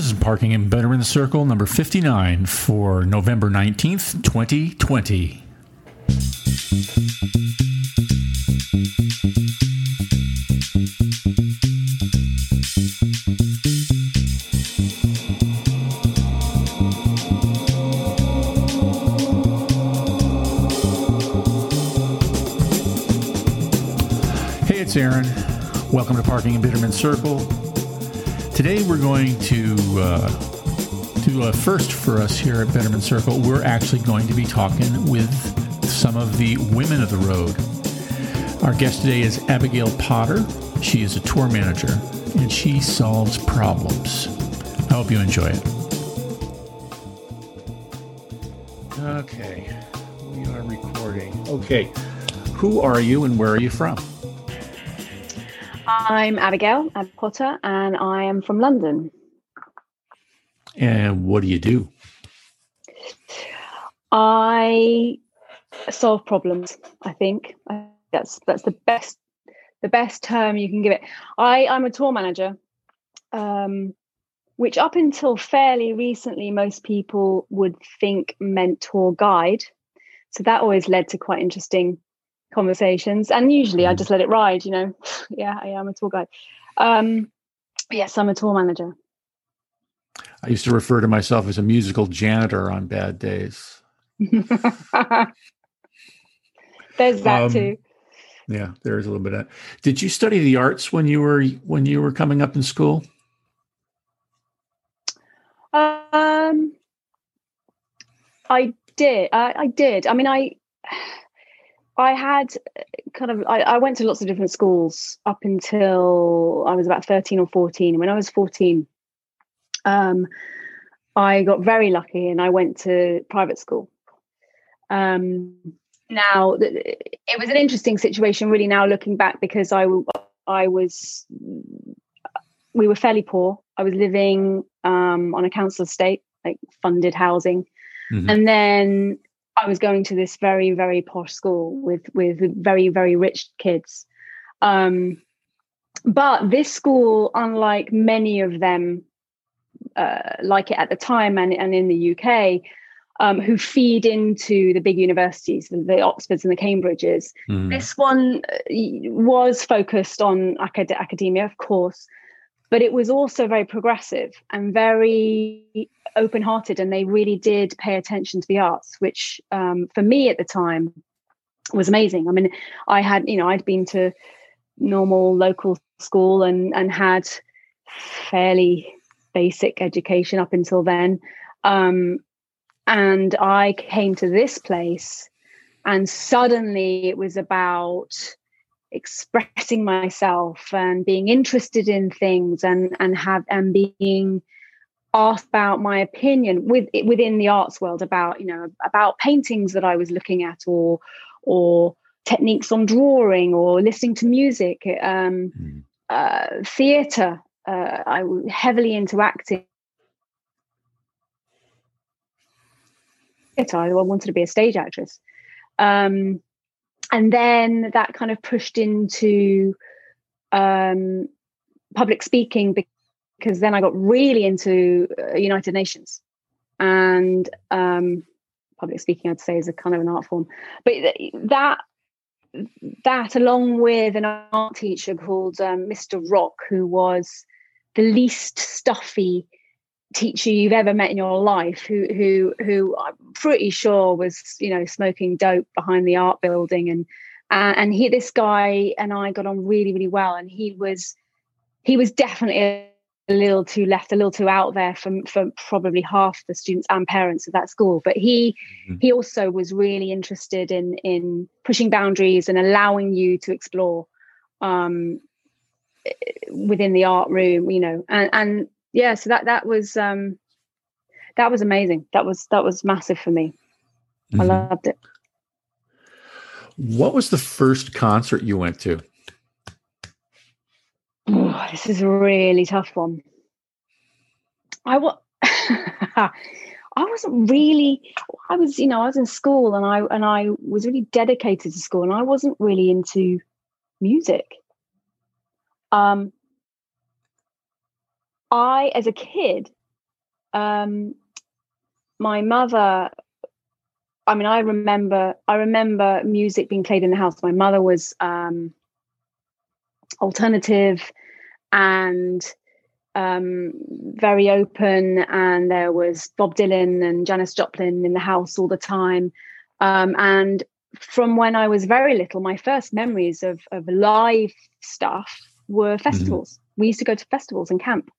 This is Parking in Betterman Circle number 59 for November 19th, 2020. Hey, it's Aaron. Welcome to Parking in Bitterman Circle. Today we're going to uh, do a first for us here at Betterman Circle. We're actually going to be talking with some of the women of the road. Our guest today is Abigail Potter. She is a tour manager and she solves problems. I hope you enjoy it. Okay, we are recording. Okay, who are you and where are you from? I'm Abigail Ab Potter, and I am from London. And what do you do? I solve problems. I think that's that's the best the best term you can give it. I I'm a tour manager, um, which up until fairly recently most people would think meant tour guide. So that always led to quite interesting conversations and usually i just let it ride you know. Yeah i am a tour guide um yes i'm a tour manager. I used to refer to myself as a musical janitor on bad days. There's that um, too. yeah there's a little bit of that. Did you study the arts when you were when you were coming up in school? Um i did I, I did. I mean i I had uh, kind of I, I, went to lots of different schools up until I was about 13 or 14. When I was 14, um, I got very lucky and I went to private school. Um, now it was an interesting situation really now looking back because I I was we were fairly poor. I was living um, on a council estate, like funded housing. Mm-hmm. And then I was going to this very very posh school with with very very rich kids. Um, but this school, unlike many of them, uh, like it at the time and, and in the UK, um, who feed into the big universities, the, the Oxfords and the Cambridges. Mm. This one uh, was focused on acad- academia, of course, but it was also very progressive and very open hearted. And they really did pay attention to the arts, which um, for me at the time was amazing. I mean, I had, you know, I'd been to normal local school and, and had fairly basic education up until then. Um, and I came to this place, and suddenly it was about expressing myself and being interested in things and and have and being asked about my opinion with within the arts world about you know about paintings that I was looking at or or techniques on drawing or listening to music um, mm. uh, theater uh, I was heavily into acting I wanted to be a stage actress um, and then that kind of pushed into um, public speaking because then I got really into uh, United Nations and um, public speaking. I'd say is a kind of an art form, but that that along with an art teacher called um, Mr. Rock, who was the least stuffy teacher you've ever met in your life who who who I'm pretty sure was you know smoking dope behind the art building and uh, and he this guy and I got on really really well and he was he was definitely a little too left a little too out there for for probably half the students and parents of that school but he mm-hmm. he also was really interested in in pushing boundaries and allowing you to explore um within the art room you know and and yeah, so that that was um that was amazing. That was that was massive for me. Mm-hmm. I loved it. What was the first concert you went to? Oh, this is a really tough one. I was I wasn't really I was you know I was in school and I and I was really dedicated to school and I wasn't really into music. Um I, as a kid, um, my mother I mean, I remember I remember music being played in the house. My mother was um, alternative and um, very open, and there was Bob Dylan and Janis Joplin in the house all the time. Um, and from when I was very little, my first memories of of live stuff were mm-hmm. festivals. We used to go to festivals and camp,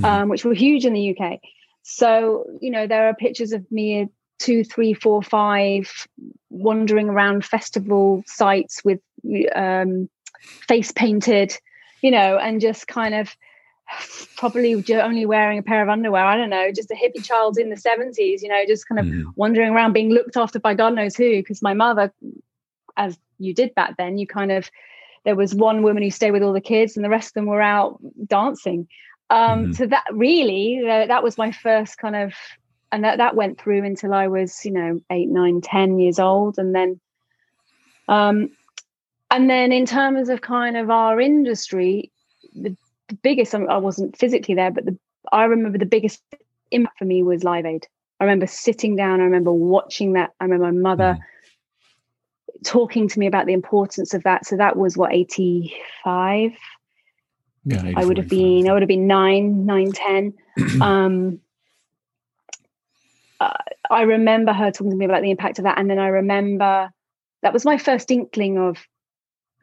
mm-hmm. um, which were huge in the UK. So you know, there are pictures of me two, three, four, five, wandering around festival sites with um, face painted, you know, and just kind of probably only wearing a pair of underwear. I don't know, just a hippie child in the 70s, you know, just kind of mm. wandering around being looked after by God knows who. Because my mother, as you did back then, you kind of, there was one woman who stayed with all the kids and the rest of them were out dancing. Um, mm. So that really, uh, that was my first kind of and that, that went through until I was, you know, eight, nine, ten years old. And then um and then in terms of kind of our industry, the, the biggest I wasn't physically there, but the I remember the biggest impact for me was Live Aid. I remember sitting down, I remember watching that. I remember my mother mm. Talking to me about the importance of that. So that was what, 85? Yeah, I would have been, I would have been nine, nine, ten. um, uh, I remember her talking to me about the impact of that. And then I remember that was my first inkling of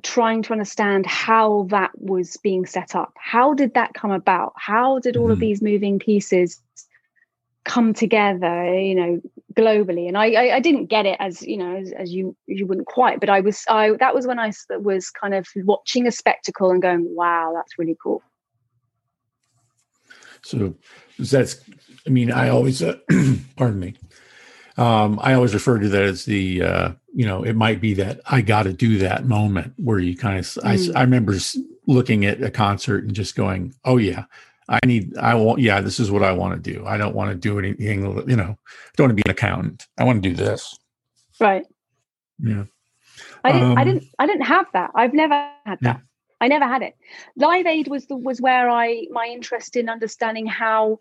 trying to understand how that was being set up. How did that come about? How did all mm-hmm. of these moving pieces come together, you know, globally? And I, I, I didn't get it as, you know, as, as, you, you wouldn't quite, but I was, I, that was when I was kind of watching a spectacle and going, wow, that's really cool. So that's, I mean, I always, uh, pardon me. Um, I always refer to that as the, uh, you know, it might be that I got to do that moment where you kind of, mm. I, I remember looking at a concert and just going, oh yeah, I need, I want, yeah, this is what I want to do. I don't want to do anything, you know, I don't want to be an accountant. I want to do this. Right. Yeah. I didn't, um, I didn't, I didn't have that. I've never had that. Yeah. I never had it. Live Aid was the was where I my interest in understanding how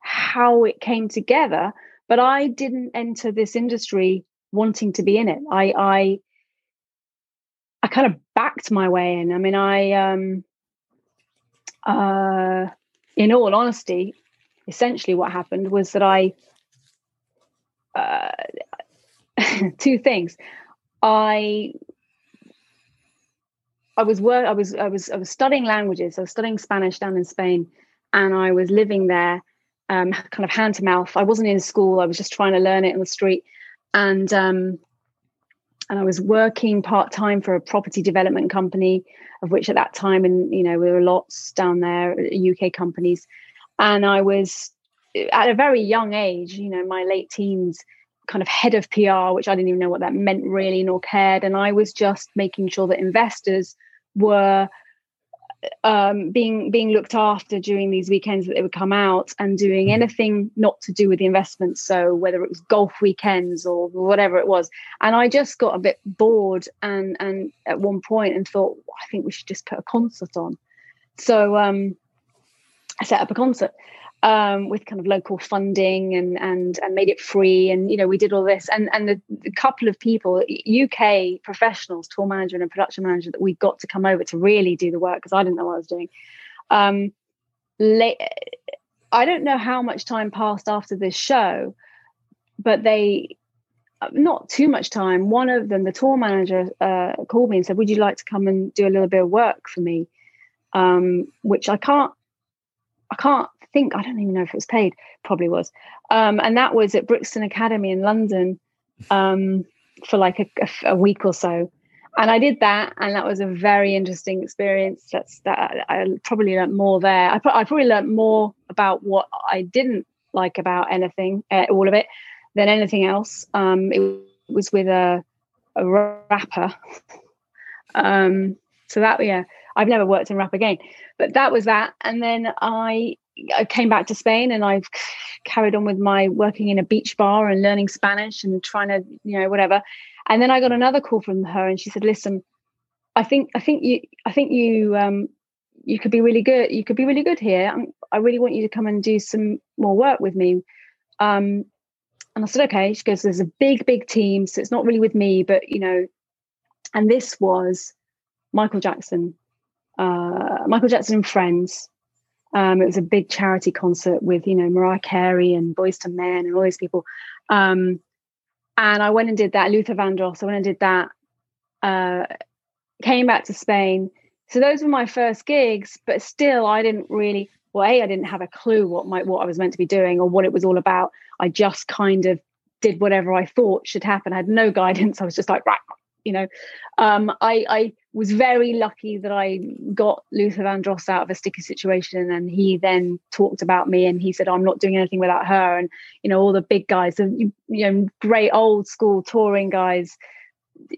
how it came together, but I didn't enter this industry wanting to be in it. I I I kind of backed my way in. I mean, I um uh in all honesty, essentially what happened was that I uh two things. I I was work I was I was I was studying languages. I was studying Spanish down in Spain, and I was living there, um, kind of hand to mouth. I wasn't in school. I was just trying to learn it in the street, and um, and I was working part time for a property development company, of which at that time, and you know, there were lots down there, UK companies, and I was at a very young age, you know, my late teens kind of head of PR, which I didn't even know what that meant really, nor cared. And I was just making sure that investors were um, being being looked after during these weekends that they would come out and doing mm-hmm. anything not to do with the investment. So whether it was golf weekends or whatever it was, and I just got a bit bored and and at one point and thought I think we should just put a concert on. So um, I set up a concert um, with kind of local funding and and and made it free. And you know we did all this. And and the, the, couple of people UK professionals tour manager and production manager that we got to come over to really do the work because I didn't know what I was doing. Um, I don't know how much time passed after this show but they not too much time. One of them the tour manager uh, called me and said would you like to come and do a little bit of work for me? Um, which I can't I can't think I don't even know if it was paid. Probably was. Um, and that was at Brixton Academy in London um, for like a, a, week or so. And I did that, and that was a very interesting experience. That's that I probably learned more there. I, I probably learned more about what I didn't like about anything, uh, all of it, than anything else. Um, it was with a, a rapper. um, so that yeah, I've never worked in rap again, but that was that. And then I I came back to Spain and I've carried on with my working in a beach bar and learning Spanish and trying to, you know, whatever. And then I got another call from her and she said, listen, I think, I think you, I think you, um, you could be really good. You could be really good here. I really want you to come and do some more work with me. Um, and I said, okay. She goes, there's a big, big team. So it's not really with me, but, you know, and this was Michael Jackson, uh, Michael Jackson and Friends. Um, it was a big charity concert with, you know, Mariah Carey and Boyz II Men and all these people. Um, and I went and did that. Luther Vandross. I went and did that. Uh, came back to Spain. So those were my first gigs, but still, I didn't really. Well, a, I didn't have a clue what my what I was meant to be doing or what it was all about. I just kind of did whatever I thought should happen. I had no guidance. I was just like, right, you know. Um, I, I was very lucky that I got Luther Vandross out of a sticky situation, and he then talked about me, and he said, "I'm not doing anything without her." And you know, all the big guys, the you know, great old school touring guys,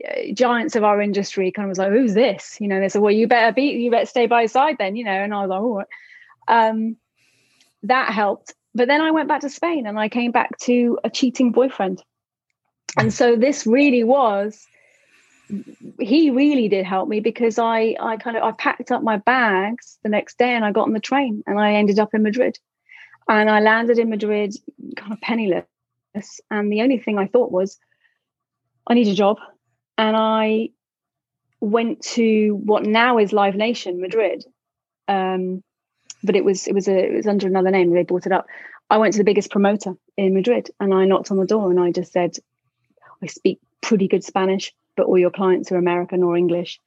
uh, giants of our industry, kind of was like, "Who's this?" You know, they said, "Well, you better be, you better stay by his side then," you know. And I was like, "Oh." Um, that helped but then I went back to Spain and I came back to a cheating boyfriend. And so this really was he really did help me because I I kind of I packed up my bags the next day and I got on the train and I ended up in Madrid. And I landed in Madrid kind of penniless. And the only thing I thought was I need a job. And I went to what now is Live Nation Madrid. Um, but it was it was a it was under another name. They bought it up. I went to the biggest promoter in Madrid and I knocked on the door and I just said, I speak pretty good Spanish, but all your clients are American or English.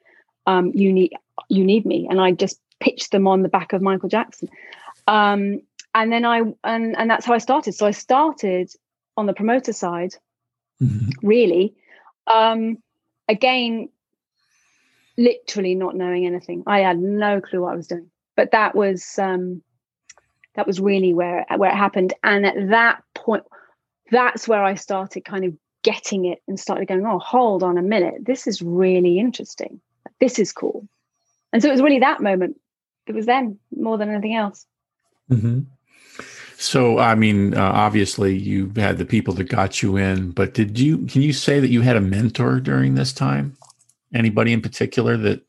Um, you need you need me. And I just pitched them on the back of Michael Jackson. Um, and then I and and that's how I started. So I started on the promoter side, mm-hmm. really. Um, again, literally not knowing anything. I had no clue what I was doing but that was um, that was really where where it happened. And at that point, that's where I started kind of getting it and started going, oh, hold on a minute, this is really interesting. This is cool. And so it was really that moment. It was then more than anything else. Mm-hmm. So, I mean, uh, obviously, you had the people that got you in, but did you? Can you say that you had a mentor during this time? Anybody in particular that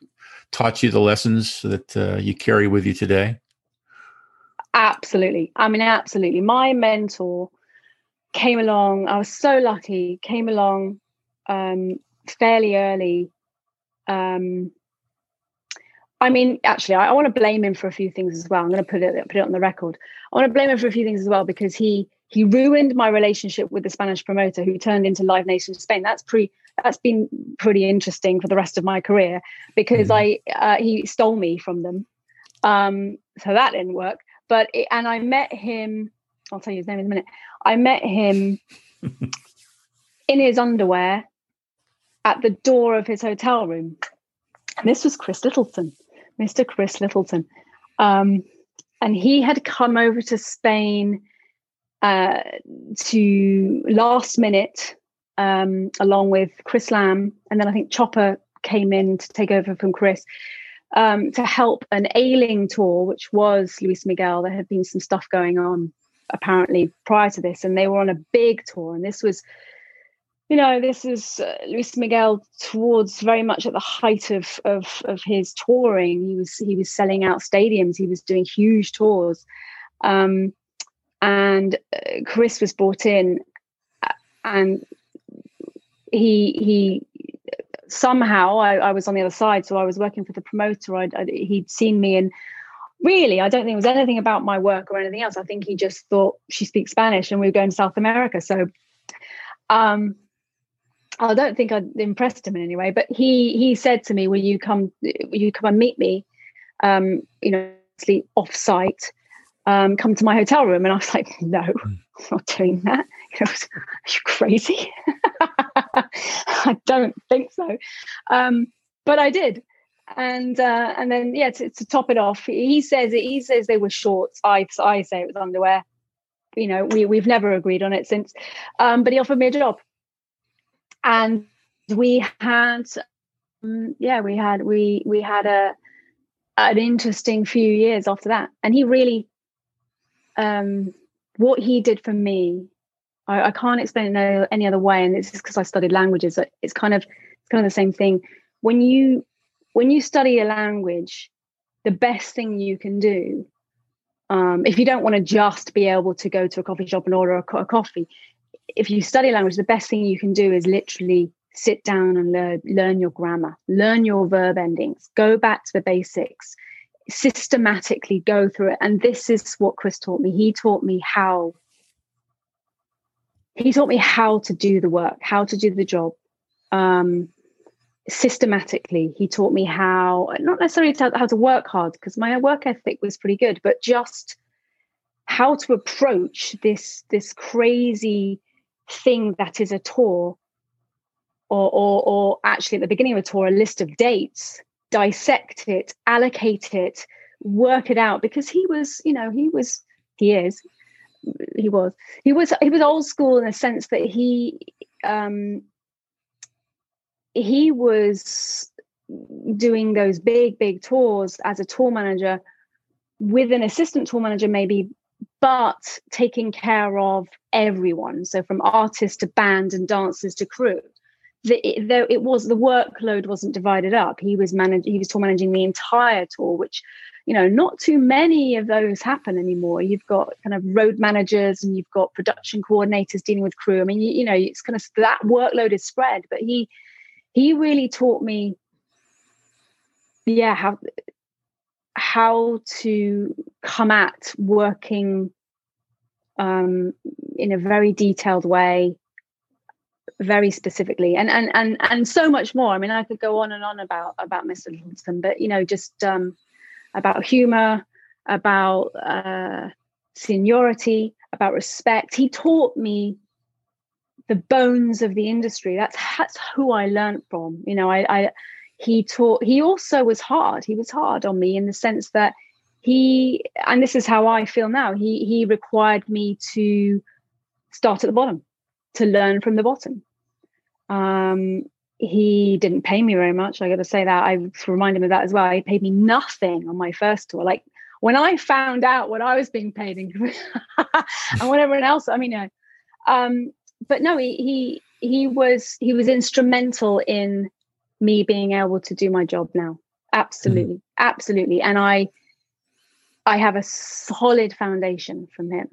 taught you the lessons that uh, you carry with you today? Absolutely. I mean, absolutely. My mentor came along. I was so lucky. Came along um, fairly early. Um, I mean, actually, I, I want to blame him for a few things as well. I'm going to put it put it on the record. I want to blame him for a few things as well because he he ruined my relationship with the Spanish promoter who turned into Live Nation Spain. That's pre that's been pretty interesting for the rest of my career because mm. I uh, he stole me from them. Um, so that didn't work. But it, and I met him. I'll tell you his name in a minute. I met him in his underwear at the door of his hotel room. And this was Chris Littleton, Mr. Chris Littleton. Um, and he had come over to Spain uh, to last minute um, along with Chris Lamb, and then I think Chopper came in to take over from Chris um, to help an ailing tour, which was Luis Miguel. There had been some stuff going on apparently prior to this, and they were on a big tour, and this was. You know, this is uh, Luis Miguel towards very much at the height of, of of his touring. He was he was selling out stadiums. He was doing huge tours, um, and uh, Chris was brought in, uh, and he he somehow I, I, was on the other side, so I was working for the promoter. I, I, he'd seen me, and really, I don't think it was anything about my work or anything else. I think he just thought she speaks Spanish, and we were going to South America. So, um, I don't think I impressed him in any way. But he he said to me, "Will you come? Will you come and meet me? Um, you know, sleep off site." Um, come to my hotel room and I was like, no, I'm not doing that. Are you crazy? I don't think so. Um, but I did. And uh, and then yeah, to, to, top it off, he says he says they were shorts. I I say it was underwear. You know, we we've never agreed on it since. Um, but he offered me a job, and we had um, yeah we had we we had a an interesting few years after that. And he really um, what he did for me I, I can't explain it no, any other way. And it's just because I studied languages. It's kind of it's kind of the same thing. When you when you study a language, the best thing you can do Um, if you don't want to just be able to go to a coffee shop and order a, co- a coffee, if you study language, the best thing you can do is literally sit down and learn, learn your grammar, learn your verb endings, go back to the basics, systematically go through it. And this is what Chris taught me. He taught me how. He taught me how to do the work, how to do the job. Um, systematically he taught me how not necessarily how to work hard because my work ethic was pretty good but just how to approach this this crazy thing that is a tour or, or, or actually at the beginning of a tour, a list of dates, dissect it, allocate it, work it out. Because he was, you know, he was, he is, he was, he was, he was old school in the sense that he, um, he was doing those big, big tours as a tour manager with an assistant tour manager, maybe, but taking care of everyone. So from artists to band and dancers to crew. The, though it was the workload wasn't divided up. He was managing he was tour managing the entire tour which you know not too many of those happen anymore. You've got kind of road managers and you've got production coordinators dealing with crew. I mean you, you know it's kind of that workload is spread but he he really taught me yeah how how to come at working um, in a very detailed way very specifically and and and and so much more. I mean i could go on and on about about mr littleton but you know just um about humor about uh seniority about respect. He taught me the bones of the industry that's that's who i learned from you know i i he taught he also was hard he was hard on me in the sense that he and this is how i feel now he he required me to start at the bottom to learn from the bottom um, he didn't pay me very much. I got to say that. I remind him of that as well. He paid me nothing on my first tour. Like when I found out what I was being paid and, and what everyone else. I mean, uh, um, but no, he he he was he was instrumental in me being able to do my job now. Absolutely, mm. absolutely. And I I have a solid foundation from him,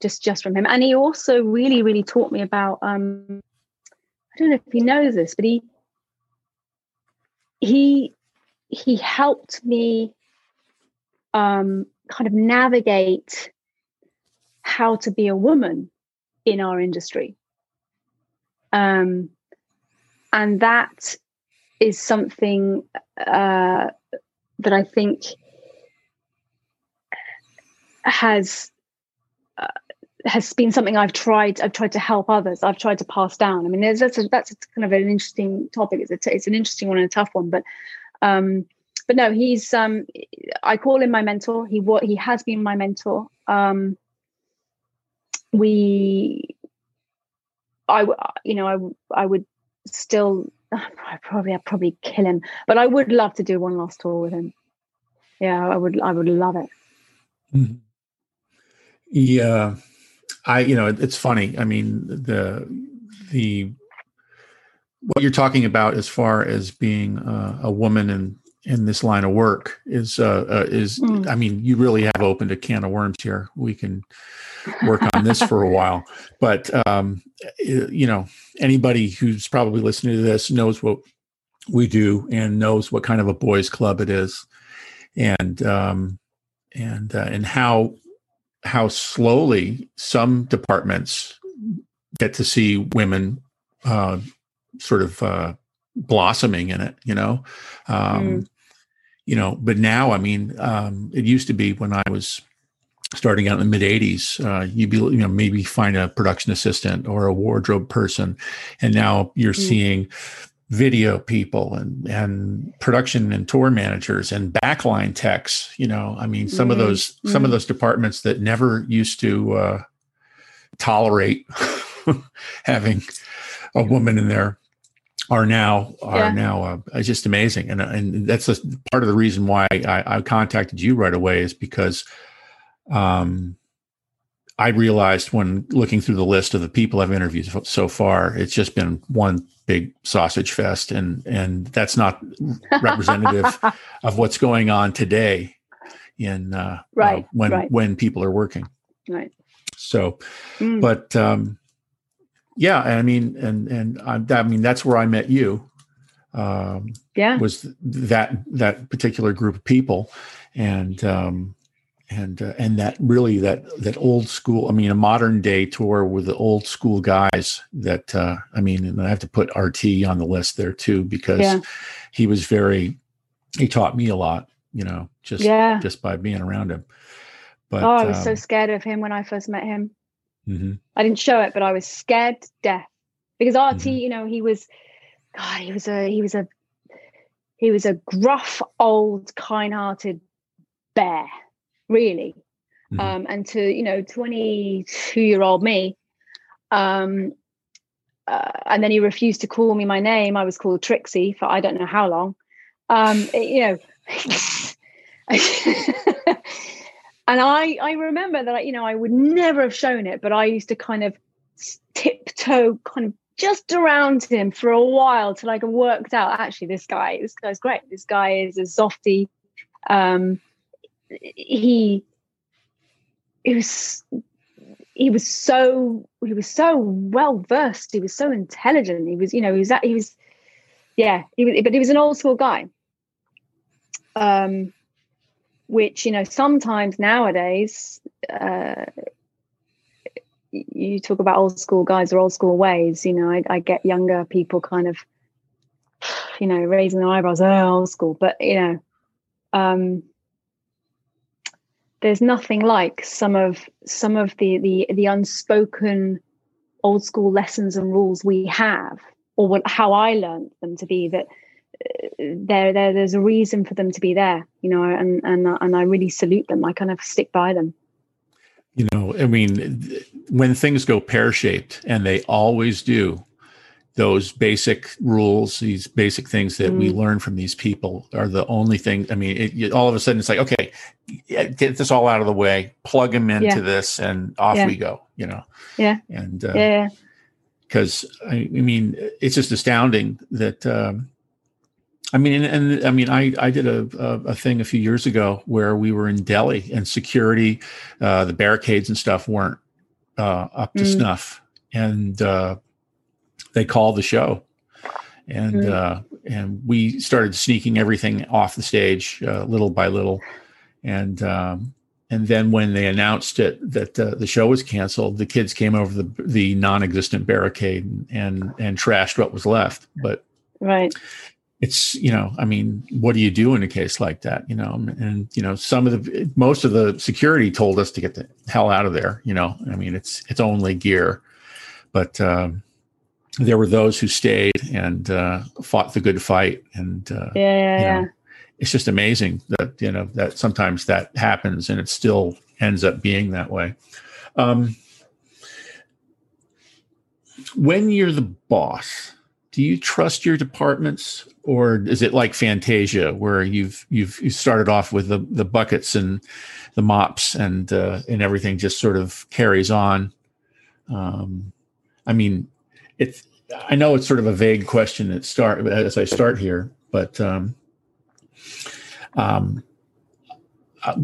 just just from him. And he also really really taught me about um, I don't know if he knows this, but he he he helped me um, kind of navigate how to be a woman in our industry. Um, and that is something uh, that I think has has been something I've tried. I've tried to help others. I've tried to pass down. I mean, that's a, that's a kind of an interesting topic. It's a t- it's an interesting one and a tough one. But um, but no, he's um, I call him my mentor. He what he has been my mentor. Um, we, I you know I I would still I probably I'd probably kill him, but I would love to do one last tour with him. Yeah, I would I would love it. Mm-hmm. Yeah I, you know, it's funny. I mean, the the what you're talking about as far as being a woman in in this line of work is uh, uh, is mm. I mean, you really have opened a can of worms here. We can work on this for a while, but um, you know, anybody who's probably listening to this knows what we do and knows what kind of a boys' club it is, and um, and uh, and how how slowly some departments get to see women uh, sort of uh, blossoming in it, you know. Um, mm. You know, but now, I mean, um, it used to be when I was starting out in the mid 80s uh, you'd be you know maybe find a production assistant or a wardrobe person and now you're mm. seeing video people and and production and tour managers and backline techs you know i mean some mm-hmm. of those mm-hmm. some of mm-hmm. those departments that never used to uh, tolerate having a woman in there are now are yeah. now uh, just amazing and and that's a, part of the reason why I, I contacted you right away is because um I realized when looking through the list of the people I've interviewed so far, it's just been one big sausage fest, and and that's not representative of what's going on today. in uh, right uh, when right. when people are working. Right. So, Mm. but um, yeah, I mean, and and I, I mean that's where I met you. Um, yeah. was that that particular group of people, and um, and uh, and that really that that old school. I mean, a modern day tour with the old school guys. That uh, I mean, and I have to put RT on the list there too because Yeah. he was very. He taught me a lot, you know, just Yeah. just by being around him. But oh, I was so um, scared of him when I first met him. Mhm. I didn't show it, but I was scared to death because RT, Mhm. you know, he was, God, he was a, he was a, he was a gruff, old, kind-hearted bear, really. Mhm. Um, and to you know, twenty-two-year-old me, um, uh, and then he refused to call me my name. I was called Trixie for I don't know how long. Um, it- you know. and I I remember that you know I would never have shown it, but I used to kind of tiptoe kind of just around him for a while till I worked out actually this guy this guy's great. This guy is a softy. Um, he he was he was so he was so well versed. He was so intelligent. He was you know he was that he was yeah he was but he was an old school guy. Um, which you know sometimes nowadays uh, you talk about old school guys or old school ways you know I, I get younger people kind of you know raising their eyebrows oh old school but you know um there's nothing like some of some of the the the unspoken old school lessons and rules we have or what how i learned them to be that there, there there's a reason for them to be there you know and and and i really salute them i kind of stick by them you know i mean when things go pear-shaped and they always do those basic rules these basic things that we Mm. learn from these people are the only thing i mean it, you, all of a sudden it's like okay get this all out of the way plug them into Yeah. this and off Yeah. we go you know Yeah. and uh, yeah because I, I mean it's just astounding that um, I mean and, and I mean I I did a, a a thing a few years ago where we were in Delhi and security uh, the barricades and stuff weren't uh, up to Mm. snuff and uh, they called the show and Mm. uh, and we started sneaking everything off the stage uh, little by little and um, and then when they announced it that uh, the show was canceled, the kids came over the the non-existent barricade and and trashed what was left. But right it's you know, I mean, what do you do in a case like that? You know, and you know, some of the most of the security told us to get the hell out of there. You know, I mean, it's it's only gear, but. Um, there were those who stayed and uh, fought the good fight, and uh, yeah yeah you yeah know, it's just amazing that you know that sometimes that happens and it still ends up being that way um, when you're the boss do you trust your departments or is it like fantasia where you've you've you started off with the the buckets and the mops and uh, and everything just sort of carries on? Um, i mean it's i know it's sort of a vague question at start as i start here but um, um, uh,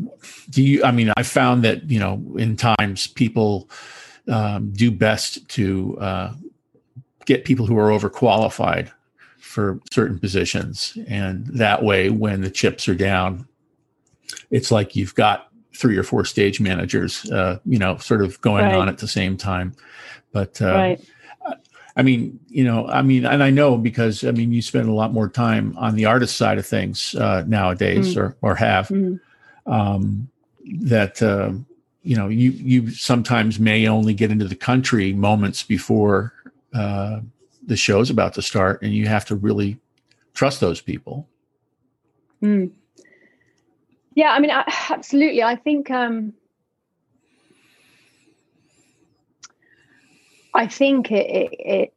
do you i mean i found that you know in times people um, do best to uh, get people who are overqualified for certain positions and that way when the chips are down it's like you've got three or four stage managers uh, you know sort of going Right. on at the same time but uh, right I mean, you know, I mean, and I know because I mean, you spend a lot more time on the artist side of things uh, nowadays, or or have Mhm. um, that uh, you know you you sometimes may only get into the country moments before uh, the show's about to start, and you have to really trust those people. Mm. Yeah, I mean, I, absolutely. I think um, I think it, it,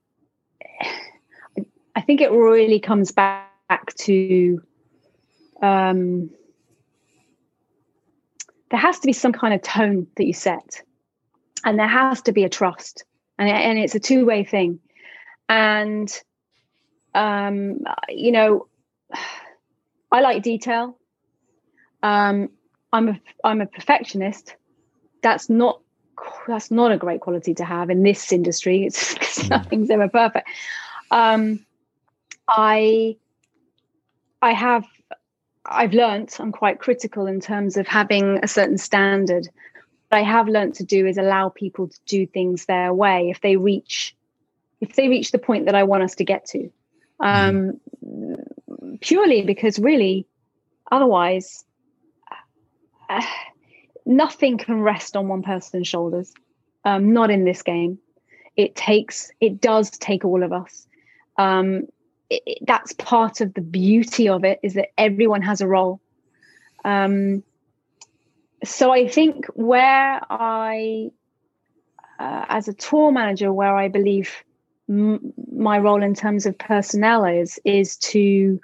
it I think it really comes back to um, there has to be some kind of tone that you set, and there has to be a trust, and and it's a two way thing, and um, you know, I like detail. Um, I'm a I'm a perfectionist. That's not that's not a great quality to have in this industry. It's mm. nothing's ever perfect. Um, I I have I've learnt I'm quite critical in terms of having a certain standard. What I have learnt to do is allow people to do things their way if they reach if they reach the point that I want us to get to. Um, purely because really otherwise uh, nothing can rest on one person's shoulders. Um, not in this game. It takes it does take all of us. Um, it, it, that's part of the beauty of it is that everyone has a role um, so i think where i uh, as a tour manager where i believe m- my role in terms of personnel is is to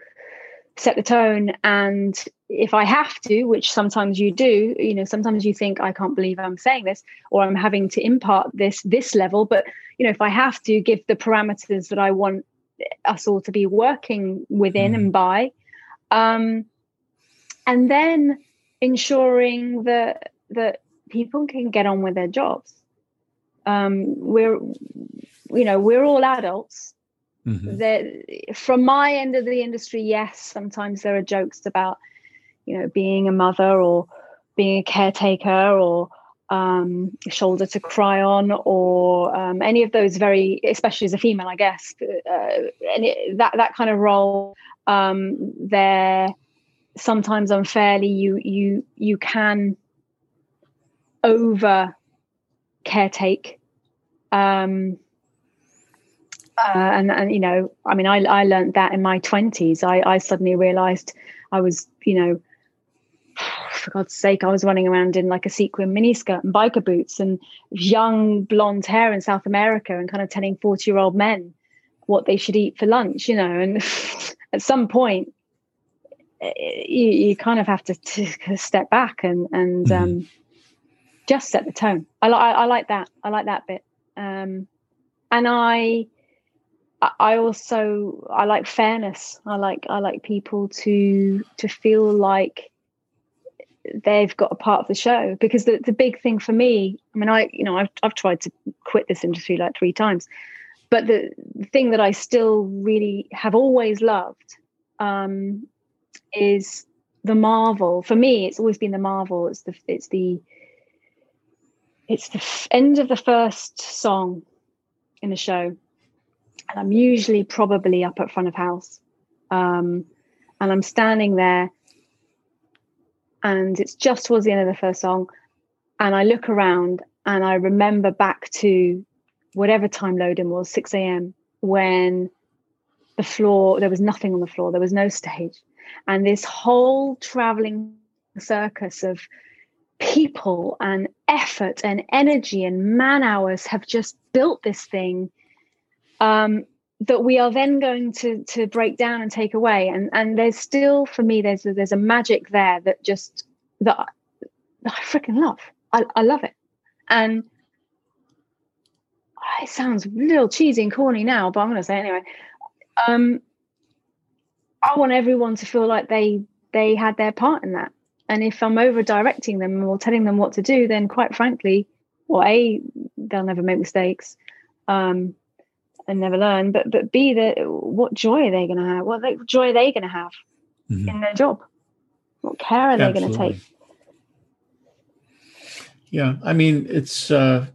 set the tone and if i have to which sometimes you do you know sometimes you think i can't believe i'm saying this or i'm having to impart this this level but you know if i have to give the parameters that i want us all to be working within mm. and by um, and then ensuring that that people can get on with their jobs um, we're you know we're all adults mm-hmm. that from my end of the industry yes sometimes there are jokes about you know being a mother or being a caretaker or um, shoulder to cry on or um, any of those very, especially as a female, I guess, uh, any, that that kind of role. Um, there, sometimes unfairly, you you you can over caretake. Um, uh, and and you know, I mean, I I learned that in my twenties. I I suddenly realised I was, you know, for God's sake, I was running around in like a sequin miniskirt and biker boots and young blonde hair in South America and kind of telling 40 year old men what they should eat for lunch, you know. And at some point, you, you kind of have to, step back and, and mm-hmm. um, just set the tone. I, I, I, like that. I like that bit. Um, and I, I also I like fairness. I like I like people to to feel like they've got a part of the show because the, the big thing for me i mean i you know I've, I've tried to quit this industry like three times but the, the thing that i still really have always loved um, is the marvel. For me it's always been the marvel. It's the it's the it's the end of the first song in the show. And i'm usually probably up at front of house. Um, and i'm standing there. And it's just towards the end of the first song. And i look around and i remember back to whatever time loading was 6 a.m when the floor there was nothing on the floor. There was no stage and this whole traveling circus of people and effort and energy and man hours have just built this thing um, that we are then going to to break down and take away. And and there's still for me there's a, there's a magic there that just that, I freaking love. I, I love it. And it sounds a little cheesy and corny now but I'm going to say anyway. Um I want everyone to feel like they they had their part in that. And if I'm over directing them or telling them what to do then quite frankly well a they'll never make mistakes um and never learn. But but b the what joy are they going to have? What joy are they going to have mm-hmm. in their job? What care are they going to take? Yeah i mean it's uh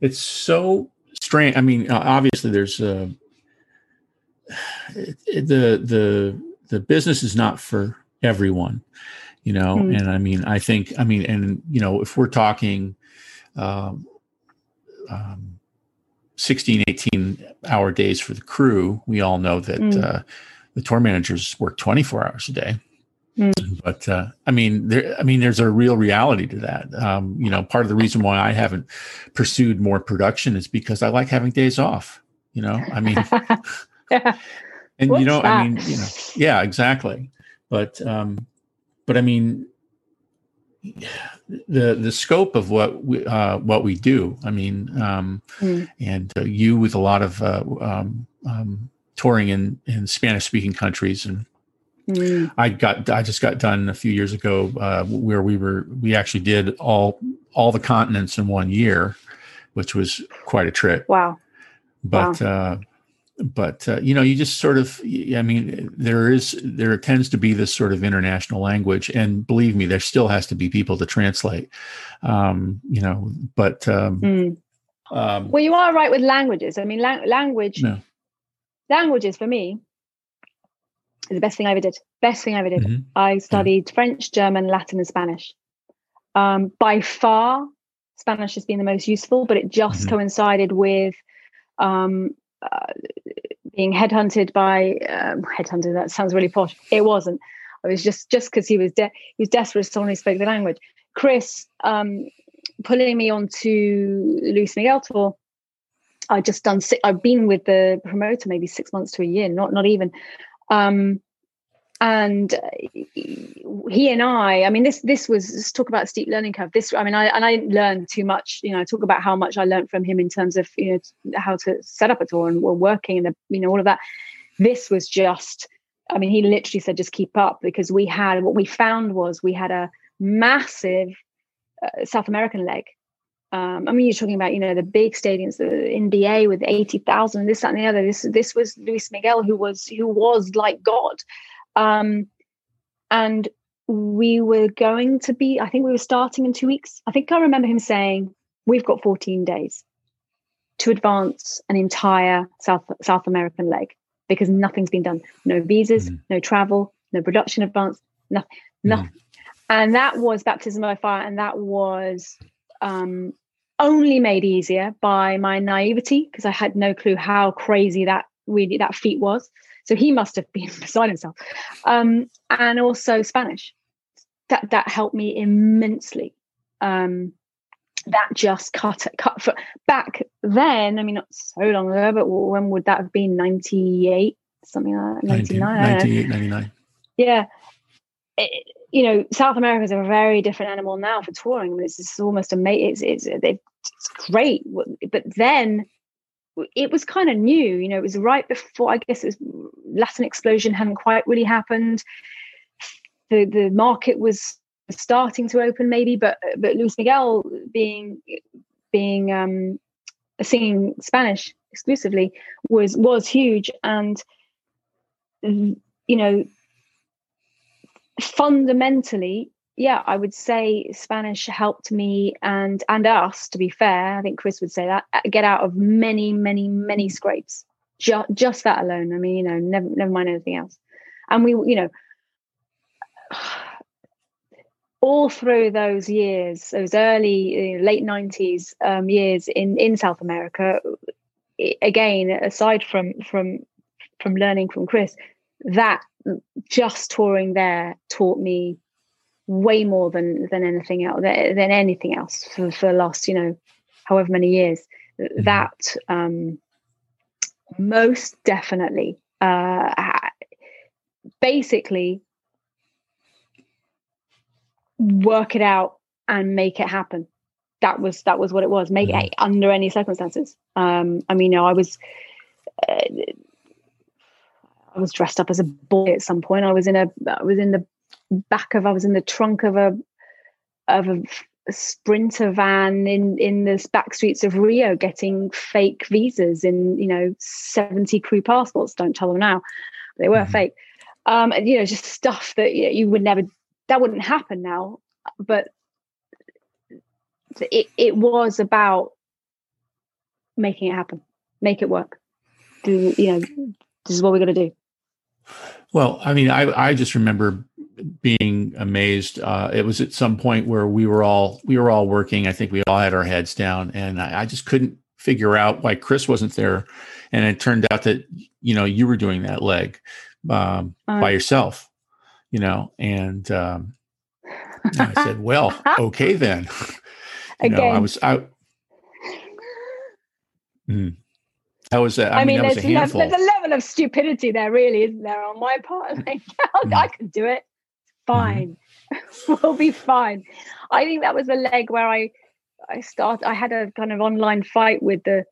it's so strange i mean obviously there's uh the the the business is not for everyone you know mm. and i mean i think i mean and you know if we're talking um, um 16, 18 hour days for the crew, we all know that mm. uh, the tour managers work 24 hours a day. Mm. But uh, I mean, there. I mean, there's a real reality to that. Um, you know, part of the reason why I haven't pursued more production is because I like having days off. You know, I mean, yeah. and What's you know, that? I mean, you know, yeah, exactly. But um, but I mean, the the scope of what we uh, what we do. I mean, um, mm. and uh, you with a lot of uh, um, um, touring in in Spanish speaking countries and Mm. I got I just got done a few years ago uh, where we were we actually did all all the continents in one year, which was quite a trip. Wow. But wow. Uh, but uh, you know you just sort of i mean there is there tends to be this sort of international language and believe me there still has to be people to translate um you know but um, mm. um well you are right with languages i mean la- language no. languages for me is the best thing i ever did best thing i ever did mm-hmm. i studied yeah. french german latin and spanish um by far spanish has been the most useful but it just mm-hmm. coincided with um uh, being headhunted by um, headhunted. That sounds really posh. It wasn't. I was just just because he was de- he was desperate someone who spoke the language. Chris um, pulling me onto Luis Miguel tour. I just done. I've been with the promoter maybe six months to a year, not not even. Um, and uh, he and I, I mean, this this was let's talk about steep learning curve. This, I mean, I and I didn't learn too much. You know, I talk about how much I learned from him in terms of you know how to set up a tour and we're working and the, you know all of that. This was just, I mean, he literally said just keep up because we had what we found was we had a massive uh, South American leg. Um, I mean, you're talking about you know the big stadiums, the NBA with eighty thousand, this that and the other. This this was Luis Miguel who was who was like God. Um, and we were going to be, I think we were starting in two weeks. I think I remember him saying, We've got 14 days to advance an entire South South American leg because nothing's been done. No visas, mm. no travel, no production advance, nothing, mm. nothing. And that was baptism by fire, and that was um, only made easier by my naivety because I had no clue how crazy that really that feat was. So he must have been beside himself. Um, and also Spanish. That that helped me immensely. Um, that just cut it cut for back then. I mean, not so long ago, but when would that have been? Ninety eight, something like that. 99, 98, 99. Yeah. It, you know, South America is a very different animal now for touring. I mean, it's, it's almost amazing. It's, it's, it's great. But then it was kind of new you know it was right before i guess it was latin explosion hadn't quite really happened. The the market was starting to open maybe but but luis miguel being being um singing spanish exclusively was was huge. And you know fundamentally yeah, I would say Spanish helped me and and us. To be fair, I think Chris would say that uh, get out of many, many, many scrapes. Just just that alone. I mean, you know, never never mind anything else. And we, you know, all through those years, those early know, late nineties um, years in in South America, again, aside from from from learning from Chris, that just touring there taught me way more than than anything else than anything else for, for the last you know however many years. Mm-hmm. that um most definitely uh basically work it out and make it happen. That was that was what it was. Make mm-hmm. it under any circumstances. Um i mean you know i was uh, i was dressed up as a boy at some point. I was in a i was in the back of I was in the trunk of a of a, sprinter van in in the back streets of Rio getting fake visas in you know 70 crew passports don't tell them now. They were mm-hmm. fake. Um and, you know just stuff that you, know, you would never that wouldn't happen now but it it was about making it happen. Make it work. Do you know this is what we're going to do. Well i mean i i just remember being amazed. Uh, it was at some point where we were all we were all working. I think we all had our heads down, and I, I just couldn't figure out why Chris wasn't there. And it turned out that you know you were doing that leg um, uh, by yourself, you know. And um, I said, "Well, okay then." you Again. know, I was out. Mm. That was, a, I, I mean, mean there's, a level, there's a level of stupidity there, really, isn't there, on my part? Like, mm. I could do it. Mm-hmm. fine. We'll be fine. I think that was the leg where I I start I had a kind of online fight with the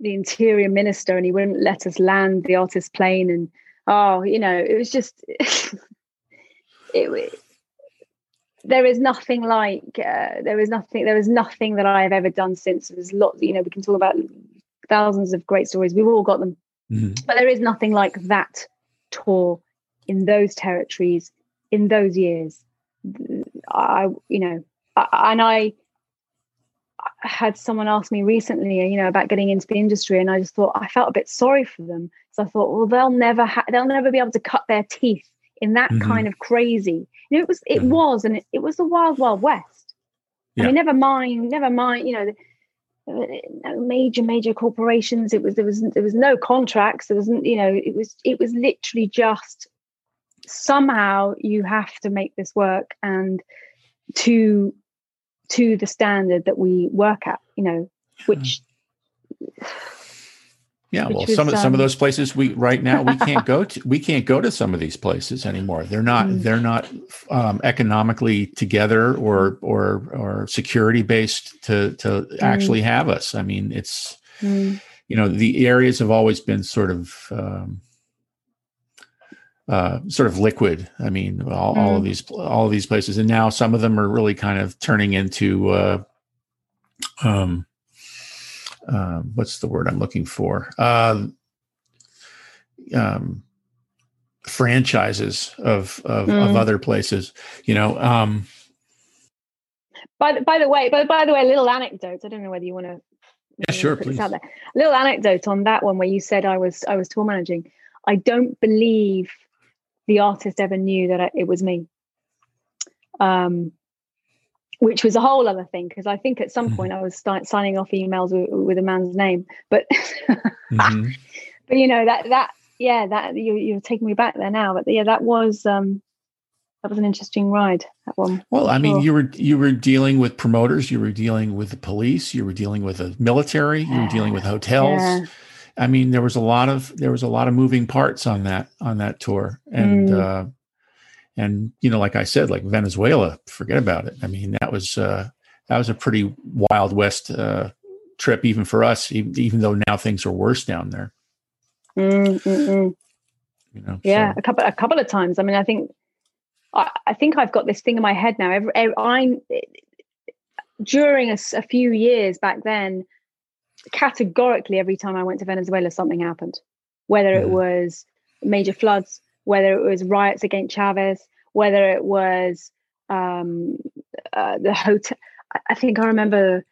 the interior minister and he wouldn't let us land the artist plane and oh, you know, it was just it. There is nothing like uh, there is nothing there is nothing that I have ever done since. There's lots, you know, we can talk about thousands of great stories. We've all got them, mm-hmm. but there is nothing like that tour in those territories in those years. I, you know, I, and I had someone ask me recently, you know, about getting into the industry, and I just thought I felt a bit sorry for them. So I thought, well, they'll never ha- they'll never be able to cut their teeth in that mm-hmm. kind of crazy. You know, it was it mm-hmm. was, and it, it, was the wild wild west. Yeah. I mean, never mind, never mind. You know, the, no major major corporations. It was there was there was no contracts. There wasn't you know it was it was literally just somehow you have to make this work and to to the standard that we work at you know which yeah which well some of um, some of those places we right now we can't go to we can't go to some of these places anymore they're not mm. they're not um, economically together or or or security based to to mm. actually have us i mean it's mm. you know the areas have always been sort of um, uh, sort of liquid. I mean, all, mm. all, of mm. these all of these places, and now some of them are really kind of turning into uh, um, uh, what's the word I'm looking for? Uh, um, franchises of of, mm. of, other places. You know. Um, by the, by the way, by, by the way, a little anecdote. I don't know whether you want to. Yeah, sure. Please. Out there. A little anecdote on that one where you said I was I was tour managing. I don't believe the artist ever knew that it was me. Um, which was a whole other thing because I think at some mm-hmm. point I was signing off emails with, with a man's name, but mm-hmm. but you know that that yeah that you you're taking me back there now, but yeah that was um that was an interesting ride that one. Well, I sure. mean you were you were dealing with promoters, you were dealing with the police, you were dealing with the military, you were dealing with hotels. Yeah. I mean, there was a lot of there was a lot of moving parts on that on that tour, and mm. uh, and you know, like I said, like Venezuela, forget about it. I mean, that was uh, that was a pretty wild west uh, trip, even for us, even, even though now things are worse down there. Mm, you know, yeah, so. a couple a couple of times. I mean, I think I, I think I've got this thing in my head now. Every, every I during a, a few years back then categorically every time I went to Venezuela, something happened. Whether it was major floods, whether it was riots against Chavez, whether it was um, uh, the hotel. I think I remember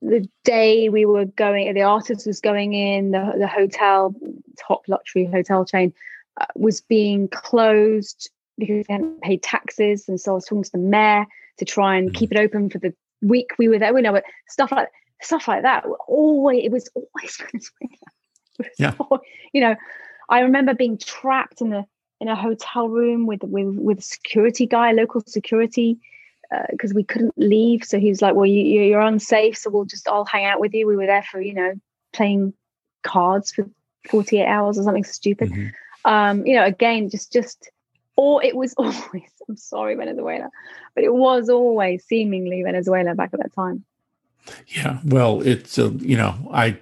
the day we were going, the artist was going in, the, the hotel, top luxury hotel chain, uh, was being closed because they hadn't paid taxes. And so I was talking to the mayor to try and keep it open for the week we were there. We know, but stuff like stuff like that. Always, it was always Venezuela. yeah. you know, I remember being trapped in a in a hotel room with with with a security guy, local security, because uh, we couldn't leave. So he was like, "Well, you, you're unsafe, so we'll just all hang out with you." We were there for you know playing cards for 48 hours or something stupid. Mm-hmm. Um, you know, again, just just or it was always. I'm sorry, Venezuela, but it was always seemingly Venezuela back at that time. Yeah, well, it's uh, you know, I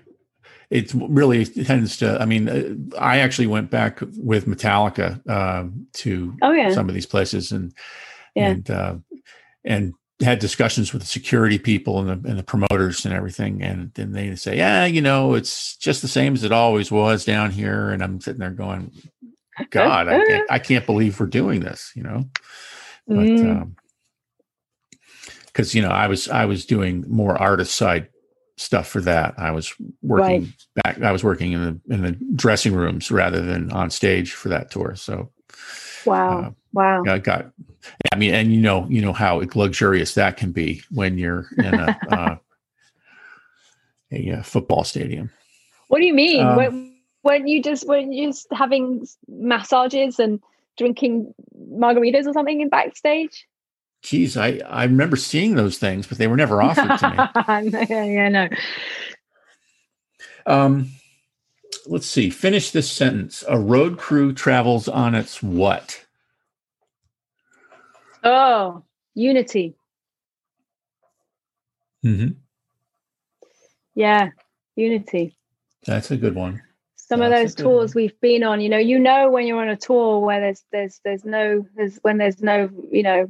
it really tends to. I mean, uh, I actually went back with Metallica uh, to oh, yeah. some of these places and yeah. and uh, and had discussions with the security people and the, and the promoters and everything, and then they say, yeah, you know, it's just the same as it always was down here, and I'm sitting there going, God, I can't, I can't believe we're doing this, you know, but. Mm. Um, because you know I was I was doing more artist side stuff for that. I was working right. back. I was working in the in the dressing rooms rather than on stage for that tour. So wow, uh, wow. I got. I mean, and you know, you know how luxurious that can be when you're in a uh, a, a, uh, football stadium. What do you mean? Um, when, when you just when you just having massages and drinking margaritas or something in backstage? geez, I, I remember seeing those things, but they were never offered to me. yeah, no. Um, let's see. Finish this sentence. A road crew travels on its what? Oh, unity. Mm-hmm. Yeah, unity. That's a good one. Some of those tours one. we've been on you know you know when you're on a tour where there's there's there's no there's when there's no you know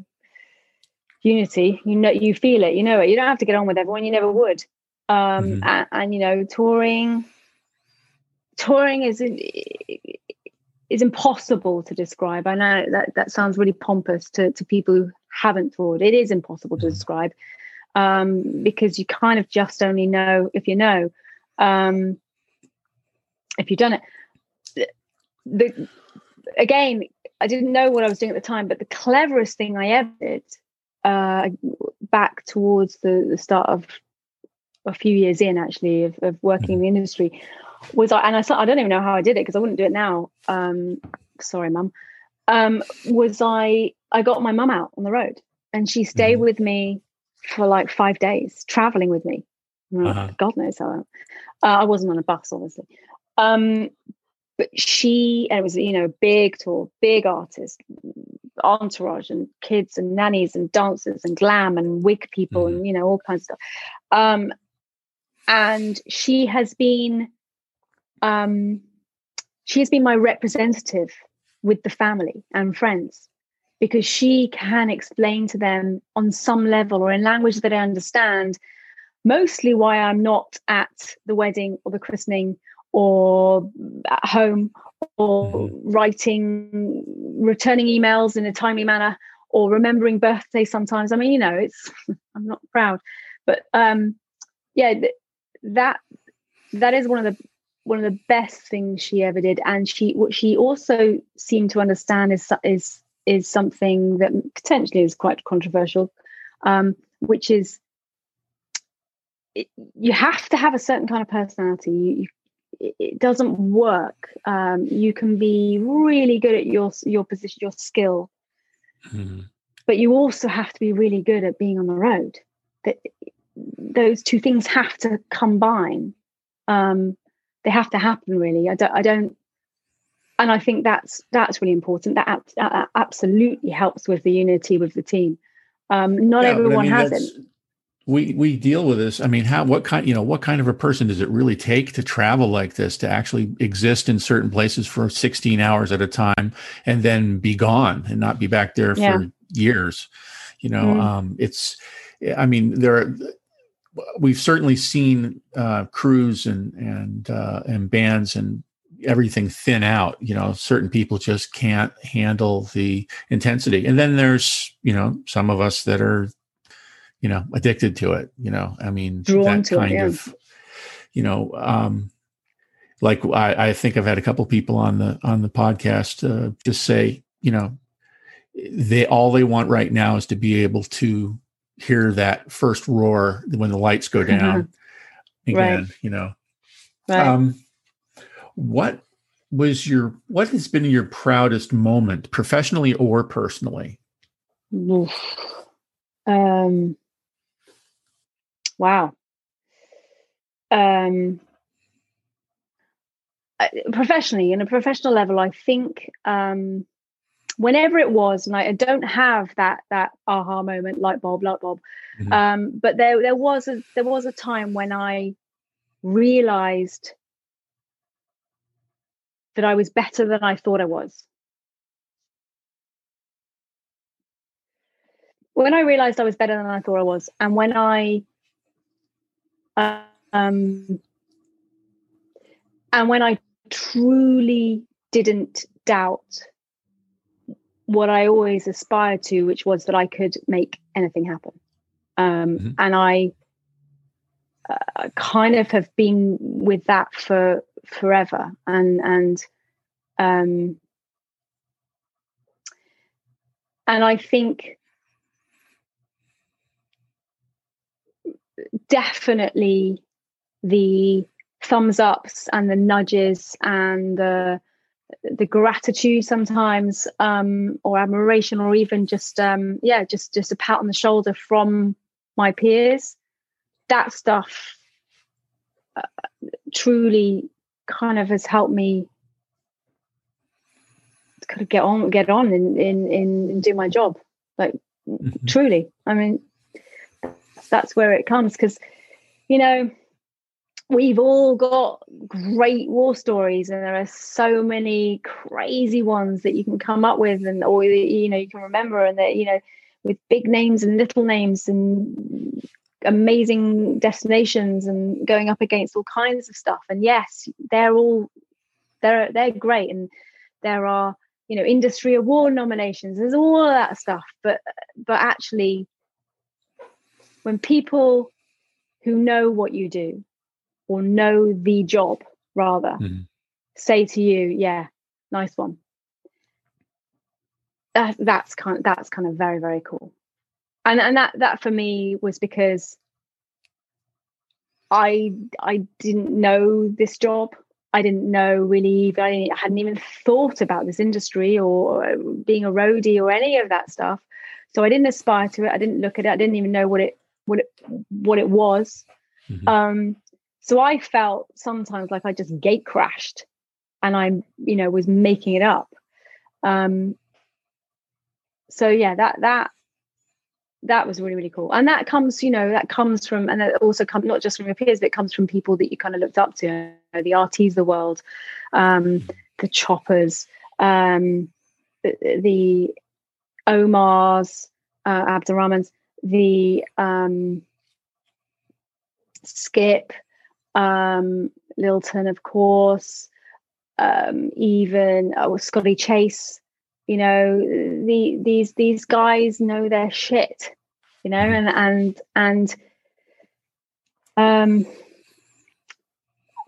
unity you know you feel it you know it you don't have to get on with everyone you never would um mm-hmm. and, and, you know touring touring is is impossible to describe i know that that sounds really pompous to to people who haven't toured it is impossible to mm-hmm. describe um because you kind of just only know if you know um if you've done it. The, again, I didn't know what I was doing at the time, but the cleverest thing I ever did uh, back towards the, the start of a few years in actually of, of working in the industry was I, and I, I don't even know how I did it because I wouldn't do it now. Um, sorry, mum. Um, was I, I got my mum out on the road and she stayed mm-hmm. with me for like five days, traveling with me. Uh-huh. God knows how. Uh, I wasn't on a bus, obviously. Um, but she, and it was, you know, big tour, big artist, entourage and kids and nannies and dancers and glam and wig people mm. and, you know, all kinds of stuff. Um, and she has been, um, she has been my representative with the family and friends because she can explain to them on some level or in language that I understand mostly why I'm not at the wedding or the christening or at home or mm-hmm. writing returning emails in a timely manner or remembering birthdays sometimes. I mean you know it's i'm not proud but um yeah that that is one of the one of the best things she ever did. And she what she also seemed to understand is is is something that potentially is quite controversial um which is you have to have a certain kind of personality. You it doesn't work. Um, you can be really good at your your position, your skill, mm-hmm. but you also have to be really good at being on the road. That those two things have to combine. Um, they have to happen. Really, I don't. I don't. And I think that's that's really important. That, that absolutely helps with the unity with the team. Um, not yeah, everyone I mean, has it we we deal with this i mean how what kind you know what kind of a person does it really take to travel like this to actually exist in certain places for 16 hours at a time and then be gone and not be back there yeah. for years you know mm. um it's i mean there are we've certainly seen uh crews and and uh and bands and everything thin out you know certain people just can't handle the intensity and then there's you know some of us that are you know addicted to it you know i mean Drawn that kind it, yeah. of you know um like I, I think i've had a couple people on the on the podcast uh, just say you know they all they want right now is to be able to hear that first roar when the lights go down again right. you know right. um what was your what has been your proudest moment professionally or personally um Wow. Um, professionally, in a professional level, I think um, whenever it was, and I, I, don't have that that aha moment, light bulb, light bulb, mm-hmm. um, but there there was a there was a time when I realized that I was better than I thought I was. When I realized I was better than I thought I was, and when I um, and when I truly didn't doubt what I always aspired to, which was that I could make anything happen. Um, mm-hmm. And I uh, kind of have been with that for forever. And, and, um, and I think definitely the thumbs ups and the nudges and the the gratitude sometimes um, or admiration or even just um, yeah just just a pat on the shoulder from my peers. That stuff uh, truly kind of has helped me kind of get on get on and in, in, in do my job. Like mm-hmm. truly. I mean that's where it comes because you know we've all got great war stories and there are so many crazy ones that you can come up with and or you know you can remember and that you know with big names and little names and amazing destinations and going up against all kinds of stuff. And yes they're all they're they're great and there are you know industry award nominations there's all that stuff. But but actually when people who know what you do or know the job rather mm-hmm. say to you yeah nice one. That, that's kind of, that's kind of very very cool. And and that that for me was because i i didn't know this job. I didn't know really I, I hadn't even thought about this industry or being a roadie or any of that stuff. So i didn't aspire to it. I didn't look at it. I didn't even know what it what it what it was. Mm-hmm. um so i felt sometimes like i just gate crashed and i you know was making it up. Um so yeah that that that was really really cool. And that comes you know that comes from and it also comes not just from your peers but it comes from people that you kind of looked up to you know, the RTs of the world um the choppers um the, the omars uh abdurrahmans the um skip um lilton of course um even oh, scotty chase you know the these these guys know their shit you know mm-hmm. and and and um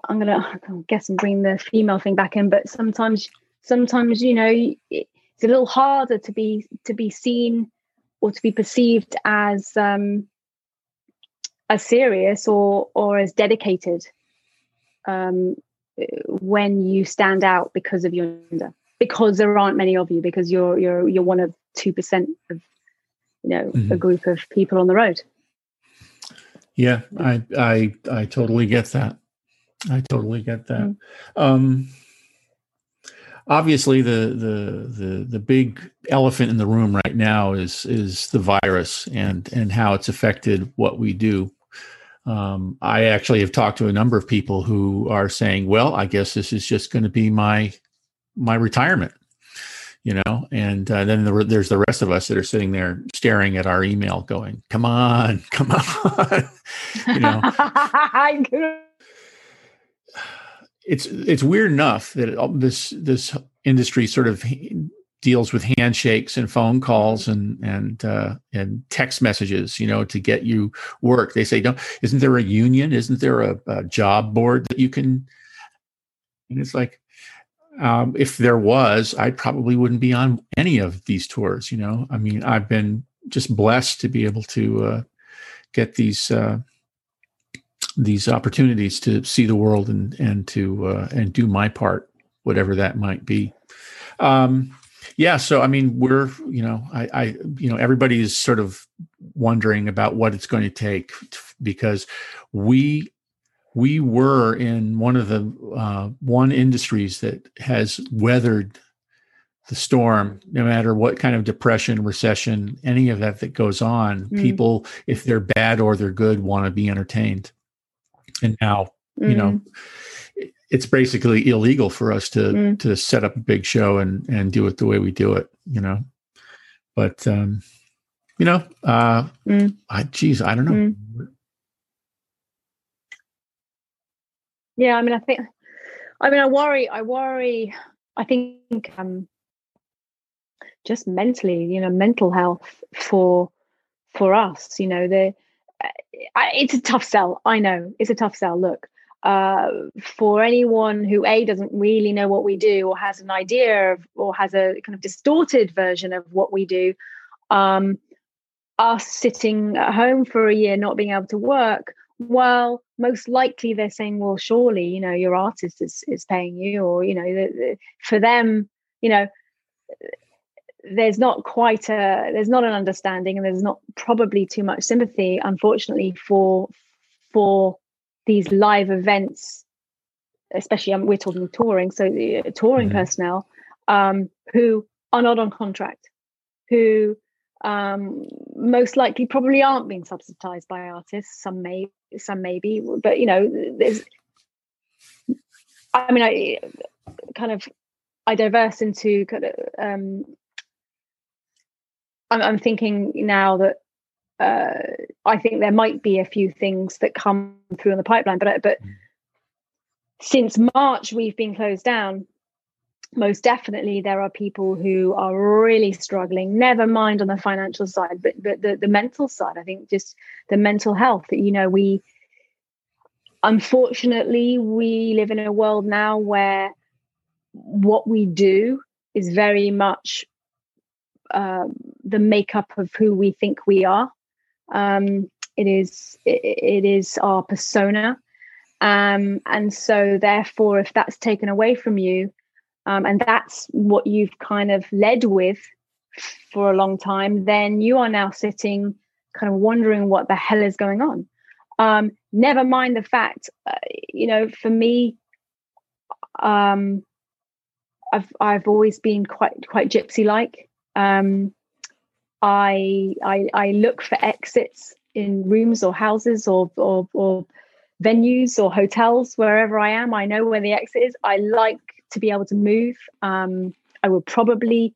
i'm gonna i guess i'm bringing the female thing back in but sometimes sometimes you know it's a little harder to be to be seen or to be perceived as um as serious or or as dedicated um when you stand out because of your gender because there aren't many of you because you're you're you're one of two percent of you know mm-hmm. a group of people on the road yeah i i i totally get that i totally get that mm-hmm. um obviously the the the the big elephant in the room right now is is the virus and and how it's affected what we do. Um, I actually have talked to a number of people who are saying, "Well, I guess this is just going to be my my retirement you know? And uh, then the, there's the rest of us that are sitting there staring at our email going come on come on you know it's it's weird enough that it, this this industry sort of deals with handshakes and phone calls and and uh, and text messages, you know, to get you work. They say, "Don't isn't there a union? Isn't there a, a job board that you can?" And it's like, um, if there was, I probably wouldn't be on any of these tours. You know, I mean, I've been just blessed to be able to uh, get these uh, these opportunities to see the world and and to uh, and do my part, whatever that might be. Um, yeah, so I mean, we're you know, I, I you know, everybody is sort of wondering about what it's going to take because we we were in one of the uh, one industries that has weathered the storm no matter what kind of depression recession any of that that goes on mm. people if they're bad or they're good want to be entertained and now mm. you know mm. it's basically illegal for us to mm. to set up a big show and and do it the way we do it you know but um you know uh mm. i geez i don't know mm. Yeah, I mean, I think, I mean, I worry, I worry, I think um, just mentally, you know, mental health for for us, you know, the it's a tough sell. I know it's a tough sell. Look, uh, for anyone who a doesn't really know what we do or has an idea of, or has a kind of distorted version of what we do, um, us sitting at home for a year not being able to work well most likely they're saying well surely you know your artist is is paying you or you know the, the, for them you know there's not quite a there's not an understanding and there's not probably too much sympathy unfortunately for for these live events especially um, we're talking touring so the uh, touring mm-hmm. personnel um, who are not on contract who um, most likely probably aren't being subsidized by artists some may some maybe, but you know, there's. I mean, I kind of I diverse into kind of. Um, I'm, I'm thinking now that uh, I think there might be a few things that come through in the pipeline, but but mm. since March we've been closed down most definitely there are people who are really struggling never mind on the financial side but but the, the mental side i think just the mental health that you know we unfortunately we live in a world now where what we do is very much um, the makeup of who we think we are um, it is it, it is our persona um, and so therefore if that's taken away from you um, and that's what you've kind of led with for a long time, then you are now sitting kind of wondering what the hell is going on. Um, never mind the fact, uh, you know, for me, um, I've I've always been quite quite gypsy like. Um, I, I I look for exits in rooms or houses or, or or venues or hotels wherever I am. I know where the exit is. I like to be able to move. Um, I would probably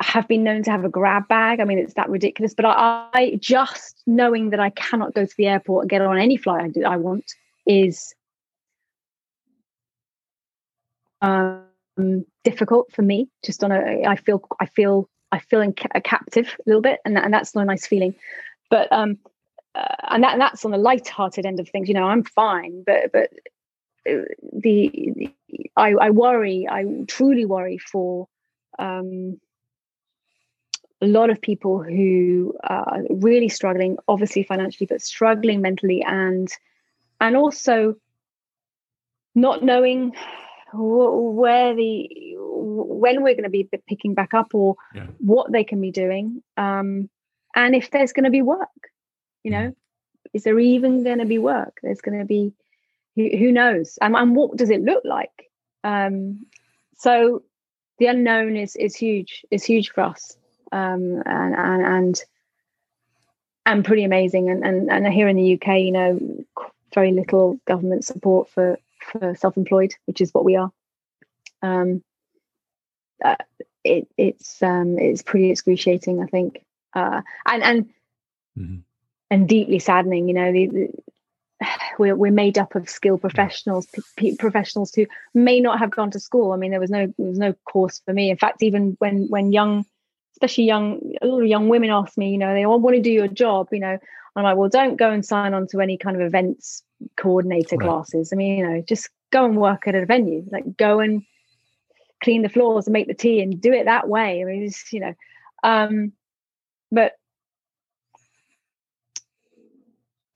have been known to have a grab bag. I mean, it's that ridiculous, but I, I just knowing that I cannot go to the airport and get on any flight I, do, I want is um, difficult for me. Just on a, I feel, I feel, I feel in a captive a little bit, and that, and that's not a nice feeling. But um, uh, and that and that's on the light-hearted end of things. You know, I'm fine, but but the, the I, I worry, I truly worry for um, a lot of people who are really struggling, obviously financially, but struggling mentally and and also not knowing where the when we're going to be picking back up or yeah. what they can be doing um, and if there's going to be work you know? Mm. is there even going to be work? There's going to be who, who knows? And, and what does it look like? Um, so the unknown is is huge is huge for us. Um, and, and and and pretty amazing. And, and and here in the uk you know very little government support for for self-employed which is what we are. Um, uh, it, it's um, it's pretty excruciating i think. Uh, and and mm-hmm. and deeply saddening you know the, the, we're, we're made up of skilled professionals p- professionals who may not have gone to school. I mean there was no there was no course for me. In fact even when when young especially young a lot of young women ask me you know they all want to do your job you know. I'm like well don't go and sign on to any kind of events coordinator right. classes i mean you know just go and work at a venue like go and clean the floors and make the tea and do it that way i mean it's you know um but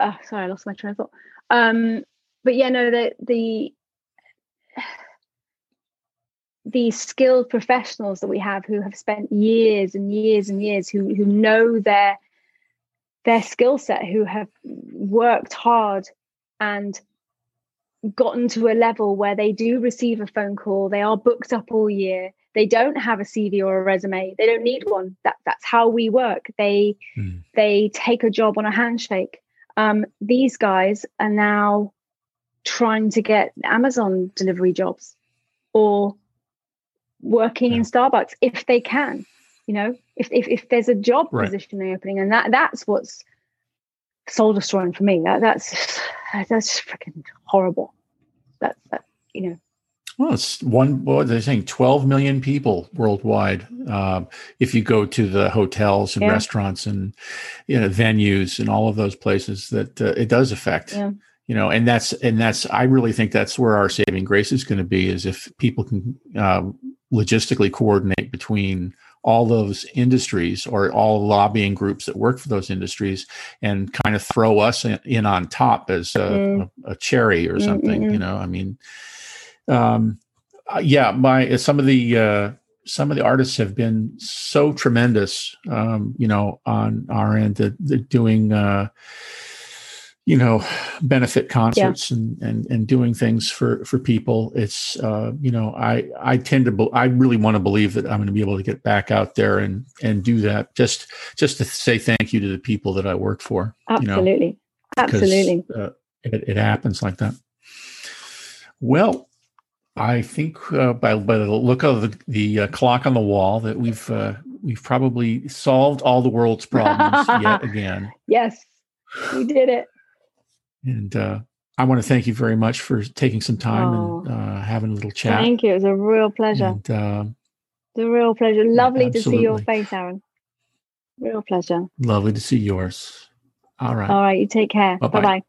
oh, sorry, I lost my train of thought. Um, but yeah, no, the the these skilled professionals that we have who have spent years and years and years who who know their their skill set, who have worked hard and gotten to a level where they do receive a phone call, they are booked up all year, they don't have a CV or a resume, they don't need one. That that's how we work. They mm. they take a job on a handshake um, these guys are now trying to get Amazon delivery jobs or working yeah. in Starbucks if they can. You know, if if, if there's a job right. position opening, and that that's what's soul destroying for me. That that's that's freaking horrible. That's that you know well, it's one. What they're saying, twelve million people worldwide. Uh, if you go to the hotels and yeah. restaurants and you know venues and all of those places, that uh, it does affect. Yeah. You know, and that's and that's. I really think that's where our saving grace is going to be. Is if people can uh, logistically coordinate between all those industries or all lobbying groups that work for those industries and kind of throw us in, in on top as a, mm. a, a cherry or something. Mm-hmm. You know, I mean um, uh, yeah, my some of the uh, some of the artists have been so tremendous. Um, you know, on our end, that doing. Uh, you know benefit concerts yeah. and, and and doing things for for people it's uh you know i i tend to be, i really want to believe that i'm going to be able to get back out there and and do that just just to say thank you to the people that i work for absolutely you know? Absolutely. Uh, it, it, happens like that. Well, I think uh, by, by the look of the, the uh, clock on the wall that we've uh, we've probably solved all the world's problems yet again. Yes, we did it. And uh, I want to thank you very much for taking some time oh, and uh, having a little chat. Thank you. It was a real pleasure. And, uh, it's a real pleasure. Lovely to see your face, Aaron. Real pleasure. Lovely to see yours. All right. All right. You take care. Bye bye.